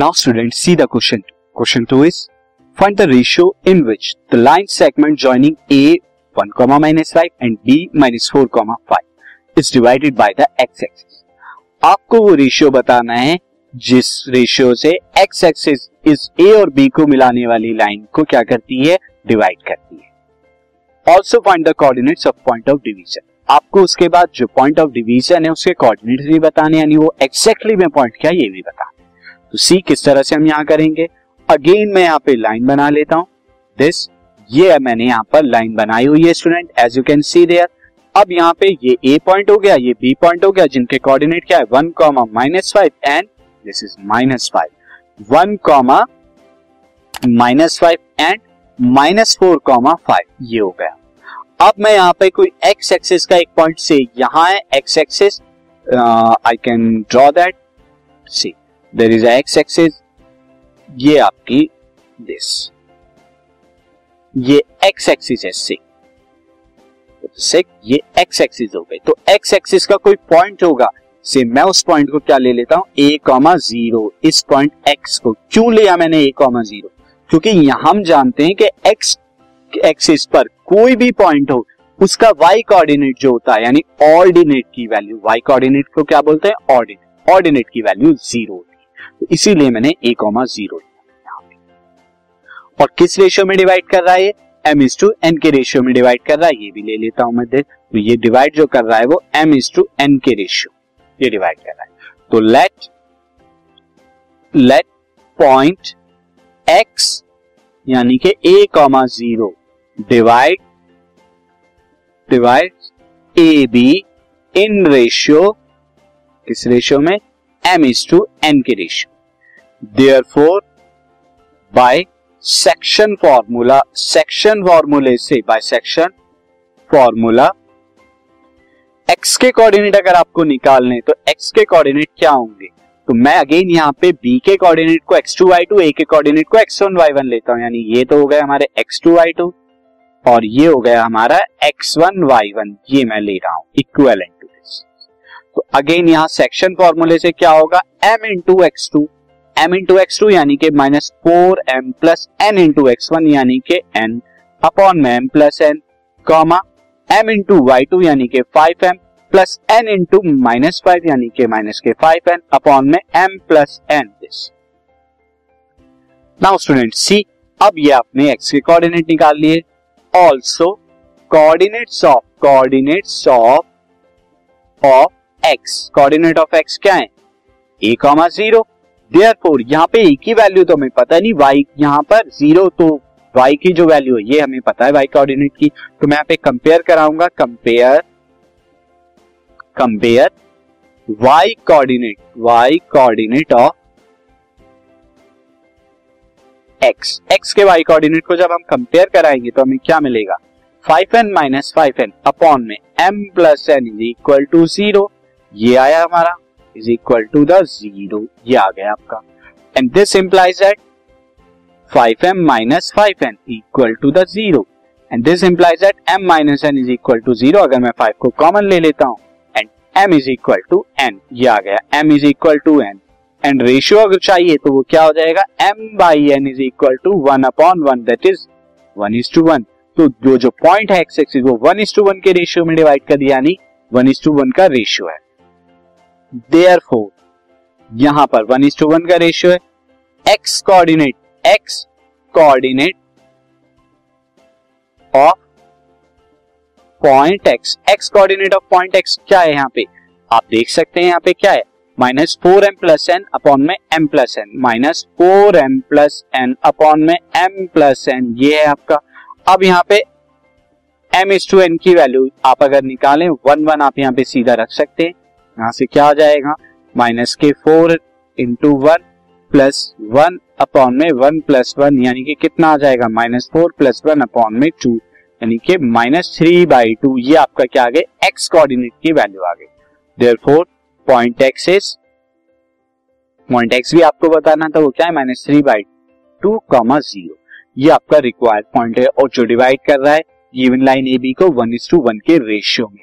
Now student see the question question two is find the ratio in which the line segment joining A one comma minus five and B minus four comma five is divided by the x axis आपको वो ratio बताना है, जिस ratio से x axis इस ए और B को मिलाने वाली लाइन को क्या करती है? डिवाइड करती है. Also find the coordinates of point of division आपको उसके बाद जो पॉइंट ऑफ़ डिवीज़न है, उसके कोऑर्डिनेट्स भी बताने यानी वो एक्सैक्टली में पॉइंट क्या, ये भी बताना तो सी किस तरह से हम यहाँ करेंगे? अगेन मैं यहाँ पे लाइन बना लेता हूँ। दिस ये मैंने यहाँ पर लाइन बनाई हुई है student as you can see there अब यहाँ पे ये ए पॉइंट हो गया, ये बी पॉइंट हो गया, जिनके कोऑर्डिनेट क्या है? One comma minus five and this is minus five one comma minus five and minus four comma five ये हो गया। अब मैं यहाँ पे कोई एक्स एक्सिस का एक पॉइंट से यहाँ है x axis I can draw that see there is x axis ये आपकी दिस ये एक्स एक्सिस है सी से ये एक्स एक्सिस हो गई. तो एक्स एक्सिस का कोई पॉइंट होगा? से मैं उस पॉइंट को क्या ले लेता हूँ? ए कॉमा ज़ीरो इस पॉइंट एक्स को क्यों लिया मैंने ए कॉमा ज़ीरो क्योंकि यहाँ हम जानते हैं कि एक्स एक्सिस पर कोई भी पॉइंट हो, उसका वाई कोऑर्डिनेट जो होता है, यानी ऑर्डिनेट की वैल्यू वाई कोऑर्डिनेट को क्या बोलते हैं? ऑर्डिनेट ऑर्डिनेट की वैल्यू ज़ीरो तो इसीलिए मैंने ए कॉमा ज़ीरो और किस रेशियो में डिवाइड कर रहा है एम इज़ टू एन के रेशियो में डिवाइड कर रहा है, ये भी ले लेता हूँ मैं देख। तो ये डिवाइड जो कर रहा है वो एम इज़ टू एन के रेशियो ये डिवाइड कर रहा है। तो लेट लेट पॉइंट एक्स यानी कि A comma zero divide divide A B in ratio किस रेशियो में? एम इज़ टू एन के ratio therefore by section formula section फॉर्मूले से बाय सेक्शन फॉर्मूला एक्स के कोऑर्डिनेट अगर आपको निकालने तो एक्स के कोऑर्डिनेट क्या होंगे? तो मैं अगेन यहाँ पे बी के कोऑर्डिनेट को x two y two A के कोऑर्डिनेट को एक्स वन वाई वन लेता हूँ। यानी ये तो हो गया हमारे एक्स टू वाई टू और ये हो गया हमारा एक्स वन वाई वन ये मैं ले रहा हूँ। इक्वेलेंट तो अगेन यहाँ सेक्शन फॉर्मूले से क्या होगा? M into x two m into x two यानी कि minus four m plus n into x one यानी कि एन अपॉन में m plus n comma m into y two यानी कि five m plus n into minus five यानी कि minus के फाइव एन अपॉन में m plus n this now student see अब ये आपने एक्स के कोऑर्डिनेट निकाल लिए। Also coordinates of coordinates of of x coordinate of x क्या है? A comma zero therefore यहाँ पे ए की वैल्यू तो हमें पता नहीं वाई यहाँ पर ज़ीरो तो वाई की जो वैल्यू है, ये हमें पता है वाई कोऑर्डिनेट की। तो मैं यहाँ पे कंपेयर कराऊँगा compare compare y coordinate y coordinate of x x के वाई कोऑर्डिनेट को जब हम कंपेयर कराएँगे तो हमें क्या मिलेगा? Five n minus five n upon में m plus n is equal to zero ये आया हमारा is equal to the zero ये आ गया आपका। And this implies that five m minus five n equal to the zero and this implies that m minus n is equal to zero अगर मैं five को कॉमन ले लेता हूँ and m is equal to n ये आ गया। M is equal to n and ratio अगर चाहिए तो वो क्या हो जाएगा? M by n is equal to one upon one that is one is to one तो जो जो पॉइंट है एक्स एक्सिस वो वन इज़ टू वन के रेशियो में डिवाइड कर दिया, यानी वन इज़ टू वन का रेशियो है। देयर फोर यहाँ पर वन इज़ टू वन का रेशियो है. X coordinate x coordinate of point x x coordinate of point x क्या है यहाँ पे? आप देख सकते हैं यहाँ पे क्या है? Minus four m plus n upon में m plus n minus four m plus n upon में एम प्लस एन ये है आपका. अब यहाँ पे एम इज़ टू एन की वैल्यू आप अगर निकालें वन वन आप यहाँ पे सीधा रख सकते हैं. यहाँ से क्या आ जाएगा? माइनस के four into one plus one upon में वन प्लस वन यानी कि कितना आ जाएगा? Minus four plus one upon में टू यानी कि माइनस थ्री बाई टू ये आपका क्या आ गया? एक्स कोऑर्डिनेट की वैल्यू आ गई। Therefore point x is point x भी आपको बताना था, वो क्या है? Minus three by two comma zero ये आपका रिक्वायर्ड पॉइंट है और जो डिवाइड कर रहा है गिवन लाइन ए बी को वन इज़ टू वन के रेशियो में।